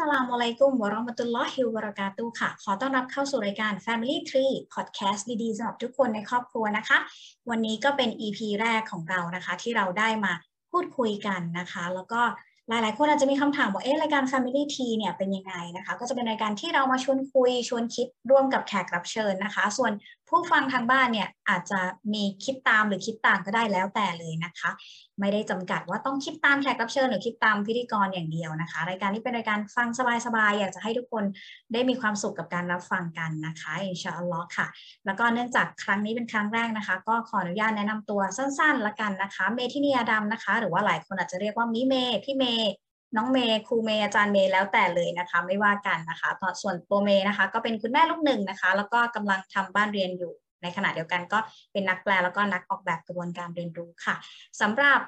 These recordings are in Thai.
สลามอะลัยกุมวะราะมะตุลลอฮิวบรากาตุค่ะ ขอต้อนรับเข้าสู่รายการ Family Tree Podcast ดีๆสำหรับทุกคนในครอบครัวนะคะ วันนี้ก็เป็น EP แรกของเรานะคะ ที่เราได้มาพูดคุยกันนะคะ แล้วก็หลายๆ คนอาจจะมีคำถามว่าเอ๊ะรายการ Family Tree เนี่ยเป็นยังไงนะคะ ก็จะเป็นรายการที่เรามาชวนคุยชวนคิดร่วมกับแขกรับเชิญนะคะ ส่วน ผู้ฟังทางบ้านเนี่ยอาจจะมีคิดตามหรือคิดต่างก็ได้แล้วแต่เลยนะคะ ไม่ได้จำกัดว่าต้องคิดตามแขกรับเชิญหรือคิดตามพิธีกรอย่างเดียวนะคะ รายการนี้เป็นรายการฟังสบายๆอยากจะให้ทุกคนได้มีความสุขกับการรับฟังกันนะคะอินชาอัลลอฮ์ค่ะ แล้วก็เนื่องจากครั้งนี้เป็นครั้งแรกนะคะ ก็ขออนุญาตแนะนำตัวสั้นๆละกันนะคะ เมทินียดำนะคะ หรือว่าหลายคนอาจจะเรียกว่ามิเมพี่เม น้องเมย์ครูเมย์อาจารย์เมย์แล้วแต่เลยนะคะ ไม่ว่ากันนะคะตอนส่วนตัวเมย์นะคะ ก็เป็นคุณแม่ลูกหนึ่งนะคะ แล้วก็กำลังทำบ้านเรียนอยู่ในขณะเดียวกันก็เป็นนักแปลแล้วก็นักออกแบบกระบวนการเรียนรู้ค่ะสำหรับ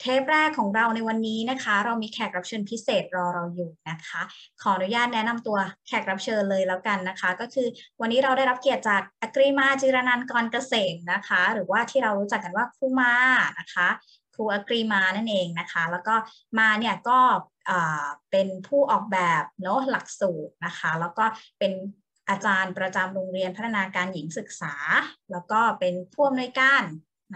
เทปแรกของเราในวันนี้นะคะ เรามีแขกรับเชิญพิเศษรอเราอยู่นะคะ ขออนุญาตแนะนำตัวแขกรับเชิญเลยแล้วกันนะคะ ก็คือวันนี้เราได้รับเกียรติจากอกรีมาจิรนันกรเกษมนะคะ หรือว่าที่เรารู้จักกันว่าครูมานะคะ รูอักรีมานั่นเองนะคะ แล้วก็มาเนี่ยก็เป็นผู้ออกแบบเนาะหลักสูตรนะคะ แล้วก็เป็นอาจารย์ประจำโรงเรียนพัฒนาการหญิงศึกษา แล้วก็เป็นผู้อำนวยการ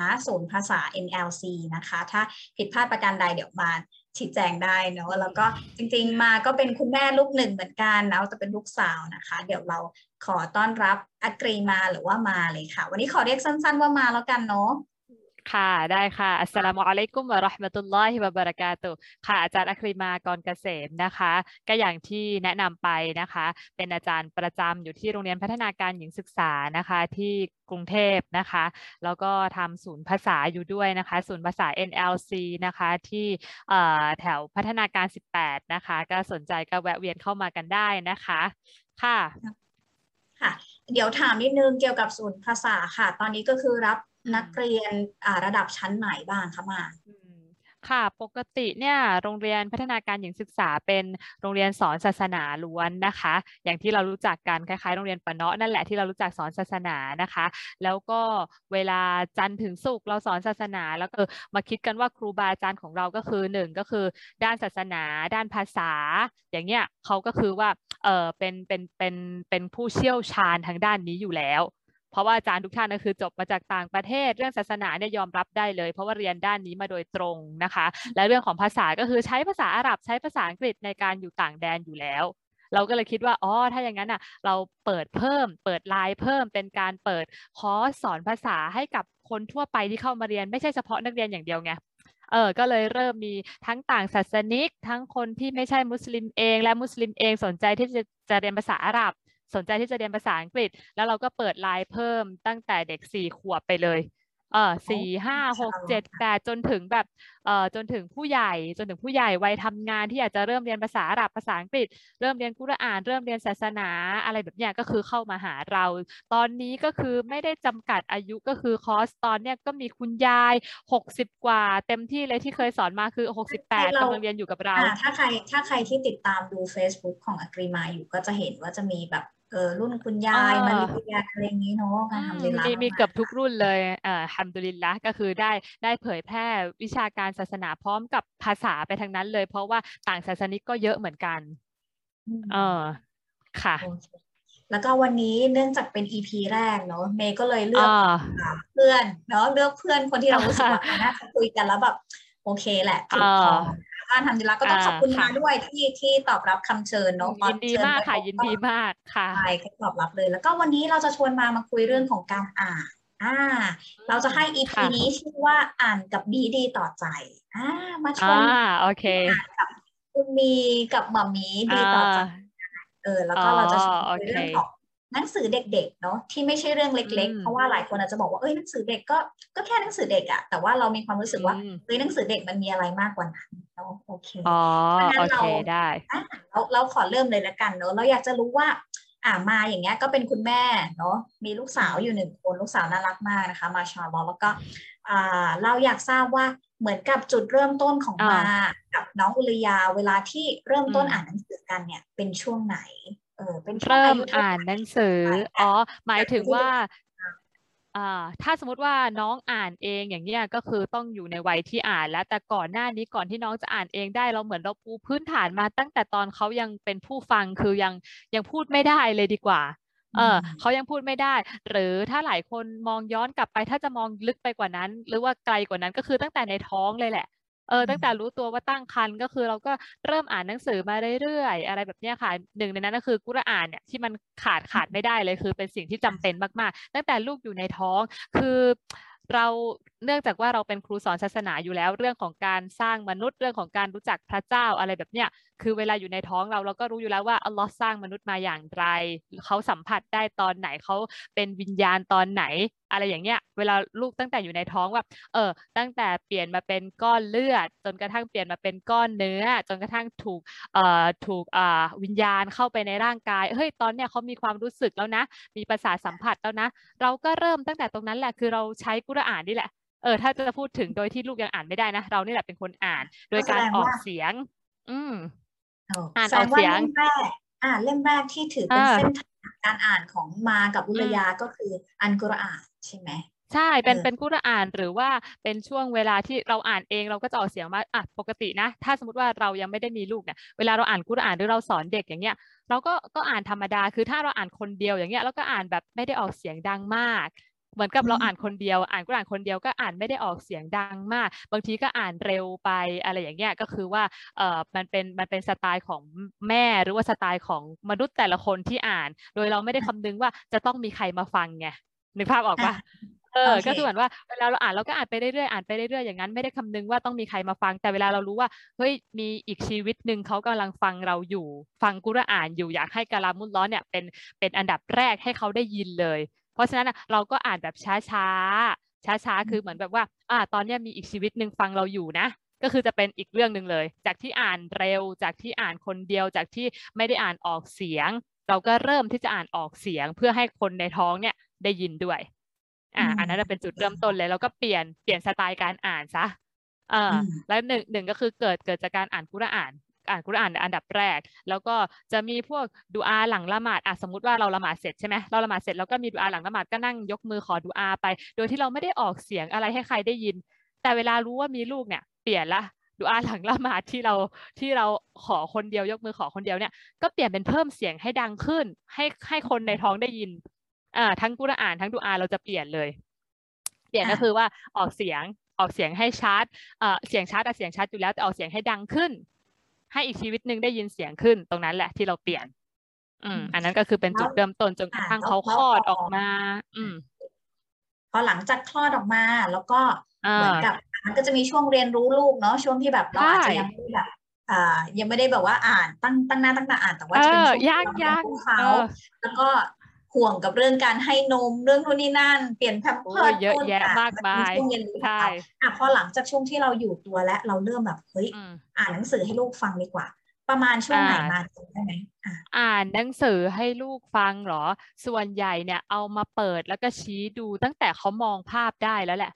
นะศูนย์ภาษา NLC นะคะ ถ้าผิดพลาดประการใดเดี๋ยวมาชี้แจงได้เนาะแล้วก็จริงๆมาก็เป็นคุณแม่ลูกหนึ่งเหมือนกันนะจะเป็นลูกสาวนะคะ เดี๋ยวเราขอต้อนรับอักรีมาหรือว่ามาเลยค่ะ วันนี้ขอเรียกสั้น ๆว่ามาแล้วกันเนาะ ค่ะได้ค่ะ อัสสลามุอะลัยกุมวะราะห์มะตุลลอฮิวะบะเราะกาตุค่ะอาจารย์อัครีมากรเกษมนะคะ ก็อย่างที่แนะนำไปนะคะ เป็นอาจารย์ประจำอยู่ที่โรงเรียนพัฒนาการหญิงศึกษานะคะที่กรุงเทพนะคะ แล้วก็ทำศูนย์ภาษาอยู่ด้วยนะคะ ศูนย์ภาษา NLC นะคะที่แถวพัฒนาการ 18 นะคะ ก็สนใจก็แวะเวียนเข้ามากันได้นะคะ ค่ะ ค่ะ เดี๋ยวถามนิดนึงเกี่ยวกับศูนย์ภาษาค่ะ ตอนนี้ก็คือรับ นักเรียนระดับชั้นไหนบ้างคะมาค่ะ ปกติเนี่ยโรงเรียนพัฒนาการหญิงศึกษาเป็นโรงเรียนสอนศาสนาล้วนนะคะ อย่างที่เรารู้จักกันคล้ายๆ โรงเรียนปะเนาะนั่นแหละที่เรารู้จักสอนศาสนานะคะ แล้วก็เวลาจันทร์ถึงศุกร์เราสอนศาสนา แล้วก็มาคิดกันว่าครูบาอาจารย์ของเราก็คือหนึ่งก็คือด้านศาสนา ด้านภาษา อย่างเงี้ยเขาก็คือว่าเออเป็นเป็นเป็นเป็นผู้เชี่ยวชาญทางด้านนี้อยู่แล้ว เพราะว่าอาจารย์ทุกท่านก็คือจบมาจากต่างประเทศ เรื่องศาสนาเนี่ยยอมรับได้เลย เพราะว่าเรียนด้านนี้มาโดยตรงนะคะ และเรื่องของภาษาก็คือใช้ภาษาอาหรับใช้ภาษาอังกฤษในการอยู่ต่างแดนอยู่แล้วเราก็เลยคิดว่า อ๋อ ถ้าอย่างนั้นอะ เราเปิดเพิ่ม เปิดไลน์เพิ่ม เป็นการเปิดคอร์สสอนภาษาให้กับคนทั่วไปที่เข้ามาเรียน ไม่ใช่เฉพาะนักเรียนอย่างเดียวไง เออ ก็เลยเริ่มมีทั้งต่างศาสนิก ทั้งคนที่ไม่ใช่มุสลิมเอง และมุสลิมเองสนใจที่จะจะเรียนภาษาอาหรับ สนใจที่จะเรียนภาษาอังกฤษ แล้วเราก็เปิดไลน์เพิ่มตั้งแต่เด็กสี่ขวบไปเลยเออสี่ห้าหกเจ็ดแปดจนถึงแบบเอ่อจนถึงผู้ใหญ่จนถึงผู้ใหญ่วัยทำงานที่อยากจะเริ่มเรียนภาษาอาหรับภาษาอังกฤษ เริ่มเรียนกุรอาน เริ่มเรียนศาสนาอะไรแบบเนี้ยก็คือเข้ามาหาเรา ตอนนี้ก็คือไม่ได้จำกัดอายุก็คือคอร์สตอนเนี้ยก็มีคุณยายหกสิบกว่า เต็มที่เลยที่เคยสอนมาคือหกสิบแปดกำลังเรียนอยู่กับเราถ้าใครถ้าใครที่ติดตามดู Facebook ของอักรีมาอยู่ก็จะเห็นว่าจะมีแบบ เออรุ่นคุณยายมาลีคุณยายอะไรอย่างนี้เนาะการทำเวลามีมีเกือบทุกรุ่นเลยเอ่อฮัมดุลิลละก็คือได้ได้เผยแพร่วิชาการศาสนาพร้อมกับภาษาไปทางนั้นเลย เพราะว่าต่างศาสนิกก็เยอะเหมือนกันเออค่ะ แล้วก็วันนี้เนื่องจากเป็นอีพีแรกเนาะเมย์ก็เลยเลือกเพื่อนเนาะเลือกเพื่อนคนที่เรารู้สึกว่าน่าจะคุยกันแล้วแบบโอเคแหละถูกคอ การทำดีแล้วก็ต้องขอบคุณมาด้วยที่ที่ตอบรับคำเชิญเนาะยินดีมากค่ะยินดีมากค่ะใช่ตอบรับเลย แล้วก็วันนี้เราจะชวนมามาคุยเรื่องของการอ่านอ่า เราจะให้อีพีนี้ชื่อว่าอ่านกับดีดีต่อใจอ่ามาชวนโอเคกับคุณมีกับหมามีดีต่อใจเออแล้วก็เราจะชวนคุยเรื่องของ หนังสือเด็กๆเนาะที่ไม่ใช่เรื่องเล็ก ๆ เพราะว่าหลายคนอาจจะบอกว่าเอ้ยหนังสือเด็กก็ก็แค่หนังสือเด็กอะแต่ว่าเรามีความรู้สึกว่าเฮ้ยหนังสือเด็กมันมีอะไรมากกว่านั้นเนาะโอเคอ๋อโอเคได้เราเราขอเริ่มเลยละกันเนาะเราอยากจะรู้ว่าอ่ามาอย่างเงี้ยก็เป็นคุณแม่เนาะมีลูกสาวอยู่หนึ่งคนลูกสาวน่ารักมากนะคะ มาชาลอแล้วก็อ่าเราอยากทราบว่าเหมือนกับจุดเริ่มต้นของมากับน้องอุลยาเวลาที่เริ่มต้นอ่านหนังสือกันเนี่ยเป็นช่วงไหน เออเป็นเริ่มอ่านหนังสือ อ๋อ หมายถึงว่าอ่าถ้าสมมติว่าน้องอ่านเองอย่างเนี้ยก็คือต้องอยู่ในวัยที่อ่านแล้ว แต่ก่อนหน้านี้ก่อนที่น้องจะอ่านเองได้เราเหมือนเราปูพื้นฐานมาตั้งแต่ตอนเขายังเป็นผู้ฟังคือยังยังพูดไม่ได้เลยดีกว่า เออเขายังพูดไม่ได้ หรือถ้าหลายคนมองย้อนกลับไป ถ้าจะมองลึกไปกว่านั้น หรือว่าไกลกว่านั้นก็คือตั้งแต่ในท้องเลยแหละ เออตั้งแต่รู้ตัวว่าตั้งครรภ์ก็คือเราก็เริ่มอ่านหนังสือมาเรื่อยๆ อะไรแบบนี้ค่ะหนึ่งในนั้นก็คือกุรอานเนี่ยที่มันขาดขาดไม่ได้เลยคือเป็นสิ่งที่จำเป็นมากๆ ตั้งแต่ลูกอยู่ในท้องคือเราเนื่องจากว่าเราเป็นครูสอนศาสนาอยู่แล้วเรื่องของการสร้างมนุษย์เรื่องของการรู้จักพระเจ้าอะไรแบบเนี้ยคือเวลาอยู่ในท้องเราเราก็รู้อยู่แล้วว่าอัลลอฮ์สร้างมนุษย์มาอย่างไรเขาสัมผัสได้ตอนไหนเขาเป็นวิญญาณตอนไหน อะไรอย่างเงี้ย เวลาลูกตั้งแต่อยู่ในท้องว่า เออ ตั้งแต่เปลี่ยนมาเป็นก้อนเลือด จนกระทั่งเปลี่ยนมาเป็นก้อนเนื้อ จนกระทั่งถูกเอ่อถูกอ่าวิญญาณเข้าไปในร่างกายเฮ้ยตอนเนี้ยเขามีความรู้สึกแล้วนะ มีประสาทสัมผัสแล้วนะ เราก็เริ่มตั้งแต่ตรงนั้นแหละคือเราใช้กุรอานนี่แหละเออถ้าจะพูดถึงโดยที่ลูกยังอ่านไม่ได้นะ เรานี่แหละเป็นคนอ่าน โดยการออกเสียง อืม อ่านออกเสียงเล่มแรกอ่านเล่มแรกที่ถือเป็นเส้นทางการอ่านของมากับอุลยาก็คืออันกุรอานใช่ไหมใช่ เป็น เป็นกุรอานหรือว่าเป็นช่วงเวลาที่เราอ่านเองเราก็จะออกเสียงมาอะปกตินะ ถ้าสมมติว่าเรายังไม่ได้มีลูกเนี่ย เวลาเราอ่านกุรอานหรือเราสอนเด็กอย่างเงี้ย เราก็ ก็อ่านธรรมดา คือถ้าเราอ่านคนเดียวอย่างเงี้ย เราก็อ่านแบบไม่ได้ออกเสียงดังมาก เหมือนกับเราอ่านคนเดียว อ่านก็อ่านคนเดียวก็อ่านไม่ได้ออกเสียงดังมาก บางทีก็อ่านเร็วไปอะไรอย่างเงี้ยก็คือว่าเออมันเป็นมันเป็นสไตล์ของแม่หรือว่าสไตล์ของมนุษย์แต่ละคนที่อ่าน โดยเราไม่ได้คำนึงว่าจะต้องมีใครมาฟังไงนึกภาพออกปะเออ ก็คือเหมือนว่าเวลาเราอ่านเราก็อ่านไปเรื่อยๆ อ่านไปเรื่อยๆ อย่างนั้นไม่ได้คำนึงว่าต้องมีใครมาฟัง แต่เวลาเรารู้ว่า เฮ้ย มีอีกชีวิตหนึ่งเขากำลังฟังเราอยู่ ฟังกุรอานอยู่ อยากให้กาลามุลล้อเนี่ยเป็น เป็นอันดับแรกให้เขาได้ยินเลย เพราะฉะนั้นเราก็อ่านแบบช้าช้าช้าช้าคือเหมือนแบบว่าอ่า ตอนนี้มีอีกชีวิตหนึ่งฟังเราอยู่นะ ก็คือจะเป็นอีกเรื่องหนึ่งเลย จากที่อ่านเร็ว จากที่อ่านคนเดียว จากที่ไม่ได้อ่านออกเสียง เราก็เริ่มที่จะอ่านออกเสียง เพื่อให้คนในท้องเนี่ยได้ยินด้วย อ่า อันนั้นเป็นจุดเริ่มต้นเลย แล้วก็เปลี่ยน เปลี่ยนสไตล์การอ่านซะเออแล้วหนึ่งหนึ่งก็คือเกิดเกิดจากการอ่านกุรอาน อ่านกุรอานอันดับแรก แล้วก็จะมีพวกดูอาหลังละหมาดอะสมมติว่าเราละหมาดเสร็จใช่ไหมเราละหมาดเสร็จแล้วก็มีดูอาหลังละหมาดก็นั่งยกมือขอดูอาไป โดยที่เราไม่ได้ออกเสียงอะไรให้ใครได้ยิน แต่เวลารู้ว่ามีลูกเนี่ยเปลี่ยนละดูอาหลังละหมาดที่เราที่เราขอคนเดียวยกมือขอคนเดียวเนี่ยก็เปลี่ยนเป็นเพิ่มเสียงให้ดังขึ้น ให้ให้คนในท้องได้ยินอ่าทั้งกุรอานทั้งดูอาเราจะเปลี่ยนเลย เปลี่ยนก็คือว่าออกเสียงออกเสียงให้ชัดเอ่อเสียงชัดแต่เสียงชัดอยู่แล้วแต่ออกเสียงให้ดังขึ้น ให้อีกชีวิตหนึ่งได้ยินเสียงขึ้นตรงนั้นแหละที่เราเปลี่ยน อืม อันนั้นก็คือเป็นจุดเริ่มต้นจนกระทั่งเขาคลอดออกมา อืมพอหลังจากคลอดออกมา แล้วก็เหมือนกับมันก็จะมีช่วงเรียนรู้ลูกเนาะช่วงที่แบบเราอาจจะยังไม่ได้แบบอ่ายังไม่ได้แบบว่าอ่านตั้งตั้งหน้าตั้งตาอ่านแต่ว่าจะเป็นช่วงที่เราเป็นเขาแล้วก็ ห่วงกับเรื่องการให้นมเรื่องนู่นนี่นั่น เปลี่ยนแพมเพิร์ดเยอะแยะมากมายใช่อะพอหลังจากช่วงที่เราอยู่ตัวและเราเริ่มแบบเฮ้ยอ่านหนังสือให้ลูกฟังดีกว่า ประมาณช่วงไหนมาได้ไหมอ่านหนังสือให้ลูกฟังหรอ ส่วนใหญ่เนี่ยเอามาเปิดแล้วก็ชี้ดูตั้งแต่เขามองภาพได้แล้วแหละ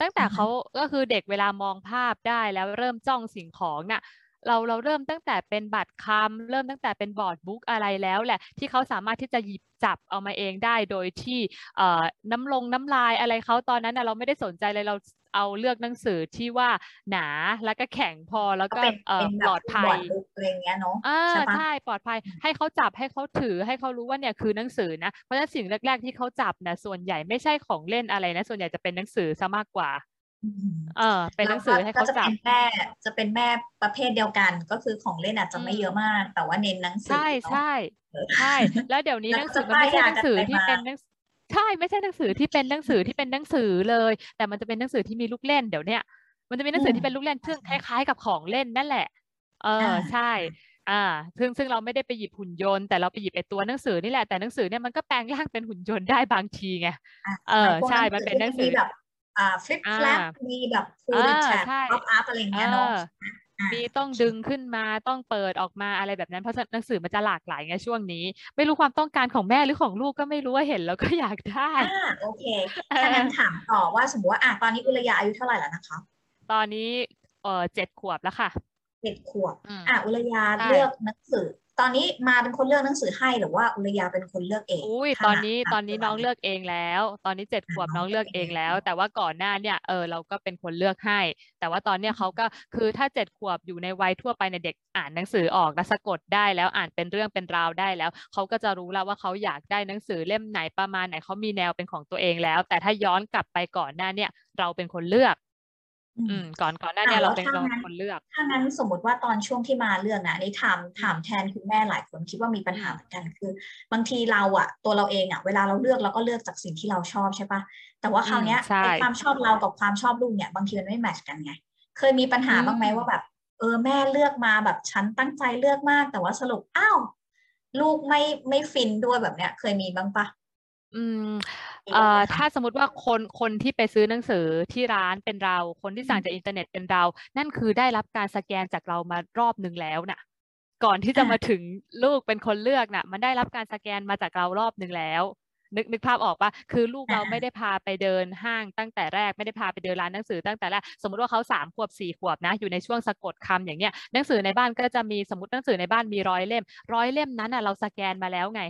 ตั้งแต่เขาก็คือเด็กเวลามองภาพได้แล้วเริ่มจ้องสิ่งของเนี่ย เราเราเริ่มตั้งแต่เป็นบัตรคำเริ่มตั้งแต่เป็นบอร์ดบุ๊กอะไรแล้วแหละที่เขาสามารถที่จะหยิบจับเอามาเองได้โดยที่เอ่อน้ำลงน้ำลายอะไรเขาตอนนั้นนะเราไม่ได้สนใจเลยเราเอาเลือกหนังสือที่ว่าหนาแล้วก็แข็งพอแล้วก็เอ่อปลอดภัยอะไรเงี้ยเนาะอ่าใช่ปลอดภัยให้เขาจับให้เขาถือให้เขารู้ว่าเนี่ยคือหนังสือนะเพราะฉะนั้นสิ่งแรก ๆ ที่เขาจับนะส่วนใหญ่ไม่ใช่ของเล่นอะไรนะ ส่วนใหญ่จะเป็นหนังสือซะมากกว่า เออเป็นหนังสือให้เขาจับแม่จะเป็นแม่ประเภทเดียวกัน ก็คือของเล่นอาจจะไม่เยอะมาก แต่ว่าเน้นหนังสือใช่ใช่ใช่แล้วเดี๋ยวนี้หนังสือมันไม่ใช่หนังสือที่เป็นหนังใช่ไม่ใช่หนังสือที่เป็นหนังสือที่เป็นหนังสือเลย แต่มันจะเป็นหนังสือที่มีลูกเล่นเดี๋ยวเนี้ยมันจะมีหนังสือที่เป็นลูกเล่นซึ่งคล้ายๆกับของเล่นนั่นแหละ เออใช่ อ่า ซึ่งซึ่งเราไม่ได้ไปหยิบหุ่นยนต์แต่เราไปหยิบไอตัวหนังสือนี่แหละแต่หนังสือเนี่ยมันก็แปลงร่างเป็นหุ่นยนต์ได้บางทีไงเออใช่มันเป็นหนังสือแบบ อ่า flip flap มีแบบ pull tab pop up อะไรเงี้ยเนาะมีต้องดึงขึ้นมาต้องเปิดออกมาอะไรแบบนั้นเพราะหนังสือมันจะหลากหลายไงช่วงนี้ ไม่รู้ความต้องการของแม่หรือของลูกก็ไม่รู้ว่าเห็นแล้วก็อยากได้อ่าโอเคถ้างั้นถามต่อว่าสมมติว่าอะตอนนี้อุลยาอายุเท่าไหร่แล้วนะคะ ตอนนี้เออเจ็ดขวบแล้วค่ะเจ็ดขวบอะอุลยาเลือกหนังสือ ตอนนี้มาเป็นคนเลือกหนังสือให้หรือว่าอุรยาเป็นคนเลือกเองอุ้ยถ้าตอนนี้ถ้าตอนนี้เวลาน้องเลือกเองแล้ว ตอนนี้เจ็ดขวบน้น้อองงเลืเลืออกกเอเองงแล้แล้ววแต่ว่าก่อนหน้าเนี่ยเออเราก็เป็นคนเลือกให้ แต่ว่าตอนเนี้ยเขาก็คือถ้าเจ็ดขวบอยู่ในวัยทั่วไปในยเด็กอ่านหนังสือออกและสะกดได้แล้วอ่านเป็นเรื่องเป็นราวได้แล้วเขาก็จะรู้แล้วว่าเขาอยากได้หนังสือเล่มไหนประมาณไหนเขามีแนวเป็นของตัวเองแล้ว แต่ถ้าย้อนกลับไปก่อนหน้าเนี่ยเราเป็นคนเลือก อือืมมก่อนก่อนหน้าอ่าเนี่ยแล้เราวเป็นถ้าเรางั้นคนเลือกถ้างั้นสมมติว่าตอนช่วงที่มาเลือกนะอันนี่ถามอืถามมแทนคุณแม่หลายคนคิดว่ามีปัญอืหามเหมือนกันคือ บางทีเราอะตัวเราเองอะเวลาเราเลือกเราก็เลือกจากสิ่งที่เราชอบใช่ปะแต่ว่าอืมคราวเนี้ยใช่ไอ้ความชอบเรากับความชอบลูกเนี่ยบางทีมันไม่ match กันไงเคยมีปัญหาบ้างไหมอืมว่าแบบ เออแม่เลือกมาแบบฉันตั้งใจเลือกมาก แต่ว่าสรุปอ้าวลูกไม่ไม่ฟินด้วยแบบเนี้ย เคยมีบ้างปะอืมมี เอ่อถ้าสมมติว่าคนคนที่ไปซื้อหนังสือที่ร้านเป็นเรา คนที่สั่งจากอินเทอร์เน็ตเป็นเรา นั่นคือได้รับการสแกนจากเรามารอบหนึ่งแล้วน่ะ ก่อนที่จะมาถึงลูกเป็นคนเลือกน่ะ มันได้รับการสแกนมาจากเรารอบหนึ่งแล้ว นึกนึกภาพออกปะคือลูกเราไม่ได้พาไปเดินห้างตั้งแต่แรกไม่ได้พาไปเดินร้านหนังสือตั้งแต่แรกสมมติว่าเขาสามขวบสี่ขวบนะ อยู่ในช่วงสะกดคำอย่างเงี้ยหนังสือในบ้านก็จะมีสมมติหนังสือในบ้านมีร้อยเล่มร้อยเล่มนั้นอะเราสแกนมาแล้วไง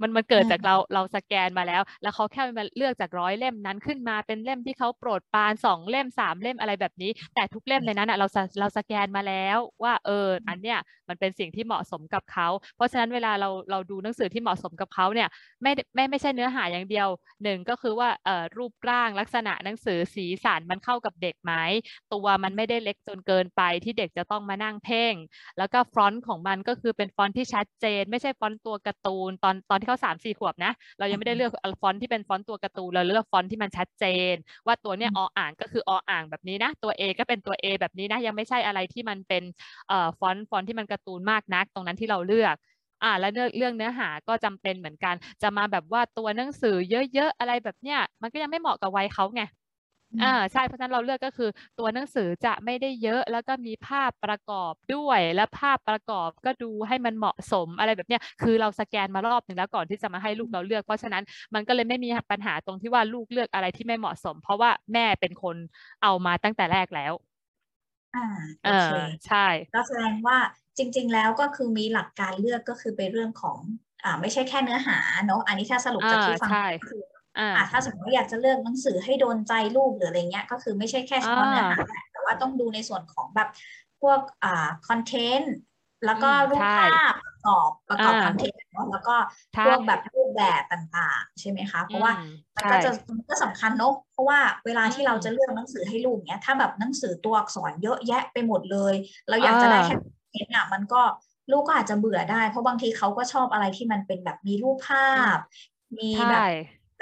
มันมันเกิดอืจากมเราเราสแกนมาแล้ว แล้วเขาแค่มาเลือกจากร้อยเล่มนั้นขึ้นมาเป็นเล่มที่เขาโปรดปรานสองเล่มสามเล่มอะไรแบบนี้ แต่ทุกเล่มในนั้นอะเราสเราสแกนมาแล้วว่าเอออันเนี้ยมันเป็นสิ่งที่เหมาะสมกับเขา เพราะฉะนั้นเวลาเราเราดูหนังสือที่เหมาะสมกับเขาเนี่ยไม่ได้ไม่ไม่ใช่เนื้อหาอย่างเดียวหนึ่งก็คือว่าเอ่อรูปร่างลักษณะหนังสือสีสันมันเข้ากับเด็กไหมตัวมันไม่ได้เล็กจนเกินไปที่เด็กจะต้องมานั่งเพ่ง แล้วก็ฟอนต์ของมันก็คือเป็นฟอนต์ที่ชัดเจน ไม่ใช่ฟอนต์ตัวการ์ตูนตอนตอนที่เขาสามสี่ขวบนะ เรายังไม่ได้เลือกฟอนต์ที่เป็นฟอนต์ตัวการ์ตูนเราเลือกฟอนต์ที่มันชัดเจน ว่าตัวเนี้ยออ่างก็คือออ่างแบบนี้นะ ตัว A ก็เป็นตัว A แบบนี้นะ ยังไม่ใช่อะไรที่มันเป็นเอ่อฟอนต์ฟอนต์ที่มันการ์ตูนมากนัก ตรงนั้นที่เราเลือกอ่าแล้วเรื่องเรื่องเนื้อหาก็จำเป็นเหมือนกัน จะมาแบบว่าตัวหนังสือเยอะๆอะไรแบบเนี้ยมันก็ยังไม่เหมาะกับวัยเขาไง อืมอ่ามใช่เพราะฉะนั้นเราเลือกก็คือ ตัวหนังสือจะไม่ได้เยอะแล้วก็มีภาพประกอบด้วย และภาพประกอบก็ดูให้มันเหมาะสมอะไรแบบเนี้ยคือเราสแกนมารอบหนึ่งแล้วก่อนที่จะมาให้ลูกเราเลือก เพราะฉะนั้นมันก็เลยไม่มีปัญหาตรงที่ว่าลูกเลือกอะไรที่ไม่เหมาะสม เพราะว่าแม่เป็นคนเอามาตั้งแต่แรกแล้วอ่าเอโอเคอใช่ก็แสดงว่าจริง ๆ แล้วก็คือมีหลักการเลือกก็คือเป็นเรื่องของอ่าไม่ใช่แค่เนื้อหาเนอะอันนี้ถ้าสรุปอ่าจากที่ฟังใช่ก็คือ อ่าอ่าถ้าสมมติว่าอยากจะเลือกหนังสือให้โดนใจลูกหรืออะไรเงี้ยก็คือไม่ใช่แค่เฉพาะเนื้อหาแหละแต่ว่าต้องดูในส่วนของแบบพวกอ่าคอนเทนต์แล้วก็อืมรูปใช่ภาพประกอบประกอบอ่าคอนเทนต์เนอะแล้วก็ใช่พวกแบบรูปแบบต่างๆ ใช่ไหมคะ เพอืราะว่ามมันใช่ก็จะมันก็สำคัญเนอะเพราะว่าเวลาอืที่เรามจะเลือกหนังสือให้ลูกเนี้ยถ้าแบบหนังสือตัวอักษรเยอะแยะไปหมดเลย เราอยากจะได้อ่าแค่เห็นอะมันก็ลูกก็อาจจะเบื่อได้ เพราะบางทีเขาก็ชอบอะไรที่มันเป็นแบบมีรูปภาอืมพมีใช่แบบ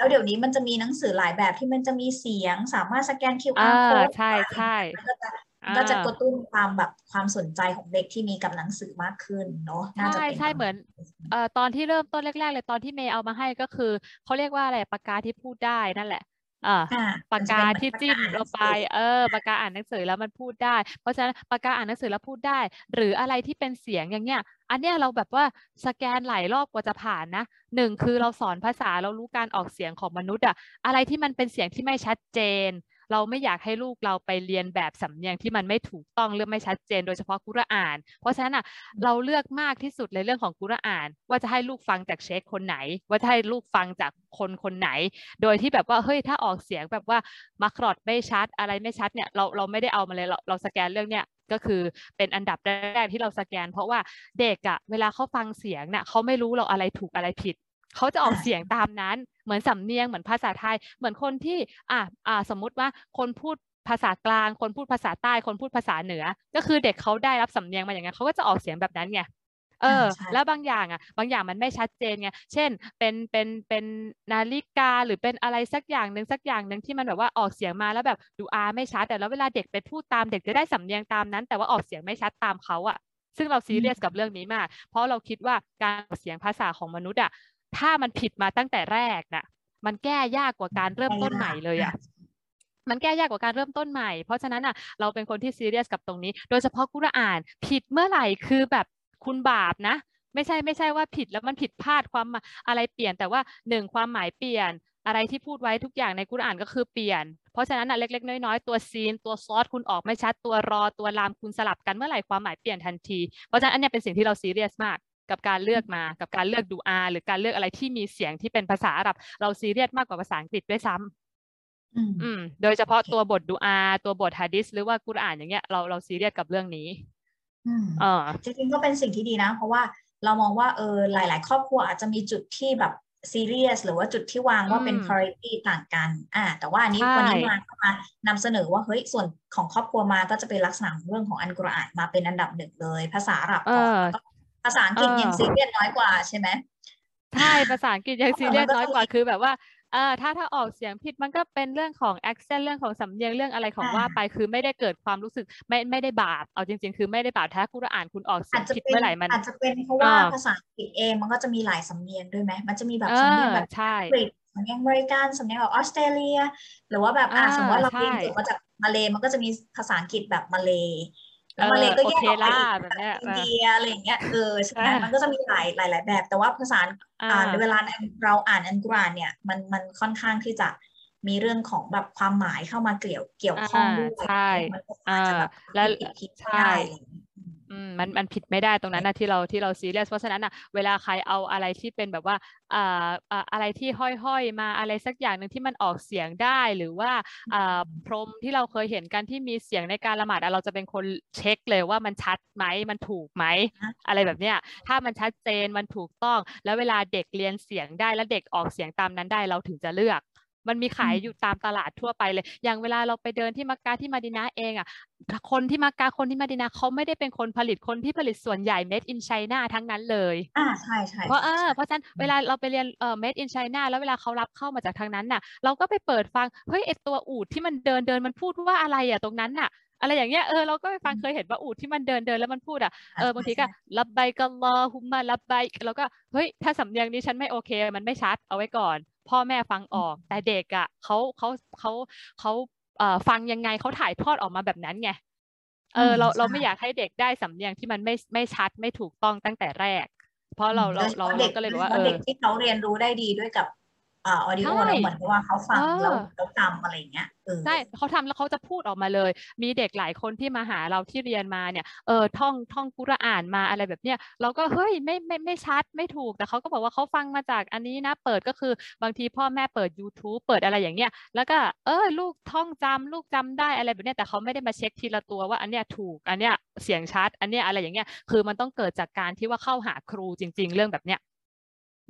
แล้วเดี๋ยวนี้มันจะมีหนังสือหลายแบบที่มันจะมีเสียงสามารถสแกนอ่า QR code ใช่อะไรใช่มันก็จะมันอ่าก็จะกระตุ้นความแบบความสนใจของเด็กที่มีกับหนังสือมากขึ้นเนาะน่าจะใช่เป็นใช่ประเหมืมาอณนนี้เอ่อตอนที่เริ่มต้นแรก ๆ เลยตอนที่เมย์เอามาให้ก็คือเขาเรียกว่าอะไรปากกาที่พูดได้นั่นแหละ อ่าอ่าปามักนจะกาเป็นเหมือนที่ปากจิ้กามอ่านหลนังงไปสือเออปากกาอ่านหนังสือแล้วมันพูดได้ เพราะฉะนั้นปากกาอ่านหนังสือแล้วพูดได้ หรืออะไรที่เป็นเสียงอย่างเงี้ย อันเนี้ยเราแบบว่าสแกนหลายรอบกว่าจะผ่านนะหนึ่งคือเราสอนภาษาเรารู้การออกเสียงของมนุษย์อะอะไรที่มันเป็นเสียงที่ไม่ชัดเจน เราไม่อยากให้ลูกเราไปเรียนแบบสำเนียงที่มันไม่ถูกต้องหรือไม่ชัดเจน โดยเฉพาะกุรอาน เพราะฉะนั้นอะเราเลือกมากที่สุดในเรื่องของกุรอาน ว่าจะให้ลูกฟังจากเชคคนไหน ว่าจะให้ลูกฟังจากคนคนไหน โดยที่แบบว่าเฮ้ยถ้าออกเสียงแบบว่ามักรอดไม่ชัดอะไรไม่ชัดเนี่ยเราเราไม่ได้เอามาเลยเราเราสแกนเรื่องเนี้ยก็คือเป็นอันดับแรกที่เราสแกน เพราะว่าเด็กอะเวลาเขาฟังเสียงเนี่ยเขาไม่รู้เราอะไรถูกอะไรผิดเขาจะออกอ่าเสียงตามนั้น เหมือนสำเนียงเหมือนภาษาไทย เหมือนคนที่อ่าอ่าสมมุติว่าคนพูดภาษากลาง คนพูดภาษาใต้ คนพูดภาษาเหนือ ก็คือเด็กเขาได้รับสำเนียงมาอย่างนั้นเขาก็จะออกเสียงแบบนั้นไงเออ่าอใช่แล้วบางอย่างอะ บางอย่างมันไม่ชัดเจนไงเช่น เป็นเป็นเป็นนาฬิกาหรือเป็นอะไรสักอย่างหนึ่งสักอย่างหนึ่งที่มันแบบว่าออกเสียงมาแล้วแบบดูอาไม่ชัดแต่แล้วเวลาเด็กไปพูดตามเด็กจะได้สำเนียงตามนั้น แต่ว่าออกเสียงไม่ชัดตามเขาอะซึ่งเราซีเรียสกับเรื่องนี้มาก เพราะเราคิดว่าการออกเสียงภาษาของมนุษย์อะ ถ้ามันผิดมาตั้งแต่แรกน่ะ มันแก้ยากกว่าการเริ่มต้นใหม่เลยอะมันแก้ยากกว่าการเริ่มต้นใหม่ เพราะฉะนั้นอะเราเป็นคนที่ซีเรียสกับตรงนี้ โดยเฉพาะกุรอานผิดเมื่อไหร่คือแบบคุณบาปนะ ไม่ใช่ไม่ใช่ว่าผิดแล้วมันผิดพลาดความหมายอะไรเปลี่ยน แต่ว่าหนึ่งความหมายเปลี่ยนอะไรที่พูดไว้ทุกอย่างในกุรอานก็คือเปลี่ยน เพราะฉะนั้นอะเล็ก ๆ น้อยๆตัวซีน ตัวซอสคุณออกไม่ชัดตัวรอตัวลามคุณสลับกันเมื่อไหร่ความหมายเปลี่ยนทันที เพราะฉะนั้นอันเนี้ยเป็นสิ่งที่เราซีเรียสมาก กับการเลือกมากับการเลือกดูอาหรือการเลือกอะไรที่มีเสียงที่เป็นภาษาอาหรับ เราซีเรียสมากกว่าภาษาอังกฤษด้วยซ้ำอืมอืม โดยเฉพาะตัวบทดูอา ตัวบทฮะดิษหรือว่ากุรอานอย่างเงี้ยเราเราซีเรียสกับเรื่องนี้อืมเออจริงๆก็เป็นสิ่งที่ดีนะ เพราะว่าเรามองว่าเออหลาย ๆ ครอบครัวอาจจะมีจุดที่แบบซีเรียสหรือว่าจุดที่วางว่าเป็นอืม priority ต่างกัน อ่า แต่ว่าอันนี้ใช่วันนี้มาก็มานำเสนอว่าเฮ้ยส่วนของครอบครัวมาก็จะเป็นลักษณะของเรื่องของอันกุรอานมาเป็นอันดับหนึ่งเลย ภาษาอาหรับเอก่อนอแล้วก็ ภาษาอังกฤษเออยังซีเรียสน้อยกว่าใช่ไหมใช่ภาษาอังกฤษยังเพซีราะเรียมัสนก็น้อยจะกว่ามีคือแบบว่าเออถ้าถ้าออกเสียงผิดมันก็เป็นเรื่องของ accent เรื่องของสำเนียงเรื่องอะไรของอ่าว่าไปคือไม่ได้เกิดความรู้สึกไม่ไม่ได้บาปเอาจริง ๆ คือไม่ได้บาปถ้าคุณอ่านคุณออกเสีอายจงจะผิดเป็นเมื่อไหร่มันอาจจะเป็นเพราะว่าอ่าภาษาอังกฤษเองมันก็จะมีหลายสำเนียงด้วยไหมมันจะมีแบบเอสำเนียงอแบบใช่อังกฤษสำเนียงอเมริกันสำเนียงแบบออสเตรเลีย หรือว่าแบบอ่าอ่าสมมติว่าเราใช่เรียนจบมาจากมาเลย์มันก็จะมีภาษาอังกฤษแบบมาเลย์เอแล้ว มาเลอย์ก็โอแยกเคออกไปล่าอีกแบบเนี้ยอิเอนอเดียอะไรอย่างเงี้ยเออใช่ไหมใช่มันก็จะมีหลายหลายหลายแบบ แต่ว่าภาษาอ่าอ่าเวลาเราอ่านอันกุรอานเนี่ยมันมันค่อนข้างที่จะมีเรื่องของแบบความหมายเข้ามาเกี่ยวเกี่ยวข้องอ่าด้วยใช่มันก็อาจจะแบบแล้วผิดผิดใช่ มอืมมันมันผิดไม่ได้ตรงนั้นนะที่เราที่เราซีเรียสเพราะฉะนั้นนะเวลาใครเอาอะไรที่เป็นแบบว่าอ่าอ่าอะไรที่ห้อยๆมาอะไรสักอย่างหนึ่งที่มันออกเสียงได้หรือว่าอ่าพรหมที่เราเคยเห็นกันที่มีเสียงในการละหมาดอะเราจะเป็นคนเช็คเลยว่ามันชัดไหมมันถูกไหมอะอะไรแบบเนี้ยถ้ามันชัดเจนมันถูกต้อง แล้วเวลาเด็กเรียนเสียงได้แล้วเด็กออกเสียงตามนั้นได้เราถึงจะเลือก มันมีขายอืมอยู่ตามตลาดทั่วไปเลย อย่างเวลาเราไปเดินที่มักกะที่มาดินาเองอะ คนที่มักกะคนที่มาดินาเขาไม่ได้เป็นคนผลิตคนที่ผลิตส่วนใหญ่ made in China ทั้งนั้นเลยอ่าใช่ใช่เพราะเอใช่อใช่เพราะฉะนั้นเวลาเราไปเรียนเอ่อ made in China แล้วเวลาเขารับเข้ามาจากทางนั้นน่ะ เราก็ไปเปิดฟังเฮ้ยไอตัวอูฐที่มันเดินเดินมันพูดว่าอะไรอะตรงนั้นน่ะอะไรอย่างเงี้ยเออเราก็ไปฟังเคยเห็นว่าอูฐที่มันเดินเดินแล้วมันพูดอะเออบางทีก็ลับไบกัลลอฮุมมาลับไบแล้วก็เฮ้ยถ้าสำเนียงนี้ฉันไม่โอเค มันไม่ชัดเอาไว้ก่อน พ่อแม่ฟังออก แต่เด็กอะเขาเขาเขาเขาเอ่อฟังยังไงเขาถ่ายทอดออกมาแบบนั้นไงเออเราเราไม่อยากให้เด็กได้สำเนียงที่มันไม่ไม่ชัดไม่ถูกต้องตั้งแต่แรก เพราะเราเราเราโดเรายฉพะก็เลยด็บอกว่าโดเอฉพะเด็อกที่เขาเรียนรู้ได้ดีด้วยกับ อ่าออดิโอใช่แล้วเหมือนกับว่าเขาฟังเออแล้วแล้วจำอะไรอย่างเงี้ยเออใช่เขาทำแล้วเขาจะพูดออกมาเลย มีเด็กหลายคนที่มาหาเราที่เรียนมาเนี่ยเออท่องท่องกุรอานมาอะไรแบบเนี้ยเราก็เฮ้ยไม่ไม่ไม่ชัดไม่ถูกแต่เขาก็บอกว่าเขาฟังมาจากอันนี้นะเปิดก็คือบางทีพ่อแม่เปิด YouTube เปิดอะไรอย่างเงี้ยแล้วก็เออลูกท่องจำลูกจำได้อะไรแบบเนี้ยแต่เขาไม่ได้มาเช็คทีละตัวว่าอันเนี้ยถูกอันเนี้ยเสียงชัด อันเนี้ยอะไรอย่างเงี้ยคือมันต้องเกิดจากการที่ว่าเข้าหาครูจริง ๆ เรื่องแบบเนี้ย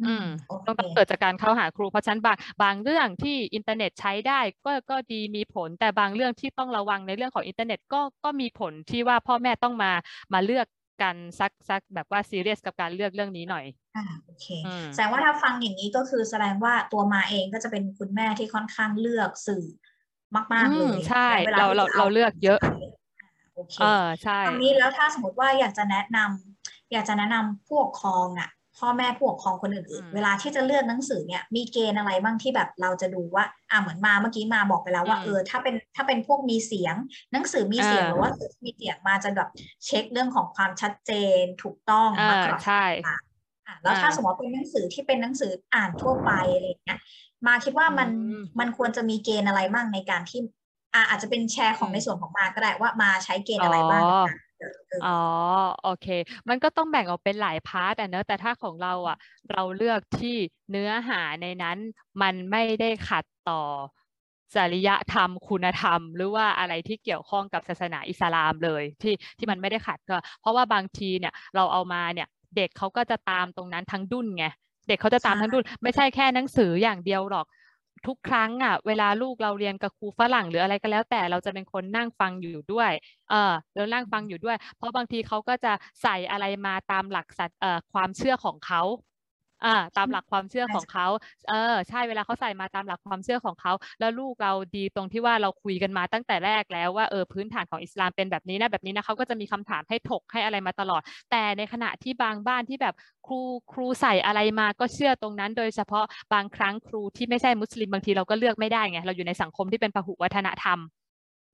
อืมโอต้องเคต้องเกิดจากการเข้าหาครูเพราะฉะนันบางบางเรื่องที่อินเทอร์เน็ตใช้ได้ก็ก็ดีมีผล แต่บางเรื่องที่ต้องระวังในเรื่องของอินเทอร์เน็ตก็ก็มีผลที่ว่าพ่อแม่ต้องมามาเลือกกันสักสักแบบว่าซีเรียสกับการเลือกเรื่องนี้หน่อยอ่าโอเคอืมแสดงว่าถ้าฟังอย่างนี้ก็คือแสดงว่าตัวมาเองก็จะเป็นคุณแม่ที่ค่อนข้างเลือกสื่อมากๆเลอืมใช่เวลาเราที่เราจะเราเลือกเยอะโอเคเออใช่คราวนี้แล้วถ้าสมมติว่าอยากจะแนะนำอยากจะแนะนำผู้ปกครองอะ พ่อแม่ผู้ปกครองคนอื่นอืมๆเวลาที่จะเลือกหนังสือเนี่ย มีเกณฑ์อะไรบ้างที่แบบเราจะดูว่า อ่าเหมือนมาเมื่อกี้มาบอกไปแล้วว่าอืมเออถ้าเป็นถ้าเป็นพวกมีเสียง หนังสือมีเสียงอ่าหรือว่าสื่อที่มีเสียงมาจะแบบเช็คเรื่องของความชัดเจนถูกต้องอ่ามาตรฐานใช่อะแล้วถ้าอ่าสมมติว่าเป็นหนังสือที่เป็นหนังสืออ่านทั่วไปอะไรอย่างเงี้ย มาคิดว่ามันอืมมันควรจะมีเกณฑ์อะไรบ้างในการที่อ่าอาจจะเป็นแชร์ของอืมในส่วนของมาก็ได้ว่ามาใช้เกณฑ์อะไรบ้างในการเลื อ๋อโอเค มันก็ต้องแบ่งออกเป็นหลายพาร์ทอะเนอะแต่ถ้าของเราอะ เราเลือกที่เนื้อหาในนั้น มันไม่ได้ขัดต่อจริยธรรม คุณธรรม หรือว่าอะไรที่เกี่ยวข้องกับศาสนาอิสลามเลยที่ที่มันไม่ได้ขัดก็เพราะว่าบางทีเนี่ยเราเอามาเนี่ย เด็กเขาก็จะตามตรงนั้นทั้งดุนไงเด็กเขาจะตามทั้งดุนไม่ใช่แค่หนังสืออย่างเดียวหรอก ทุกครั้งอะเวลาลูกเราเรียนกับครูฝรั่งหรืออะไรก็แล้วแต่เราจะเป็นคนนั่งฟังอยู่ด้วยเออแล้วนั่งฟังอยู่ด้วย เพราะบางทีเขาก็จะใส่อะไรมาตามหลักสัตเอ่อความเชื่อของเขา อ่าตามหลักความเชื่อของเขาเออใช่เวลาเขาใส่มาตามหลักความเชื่อของเขา แล้วลูกเราดีตรงที่ว่าเราคุยกันมาตั้งแต่แรกแล้วว่าเออพื้นฐานของอิสลามเป็นแบบนี้นะแบบนี้นะเขาก็จะมีคำถามให้ถกให้อะไรมาตลอด แต่ในขณะที่บางบ้านที่แบบครูครูใส่อะไรมาก็เชื่อตรงนั้น โดยเฉพาะบางครั้งครูที่ไม่ใช่มุสลิมบางทีเราก็เลือกไม่ได้ไงเราอยู่ในสังคมที่เป็นพหุวัฒนธรรม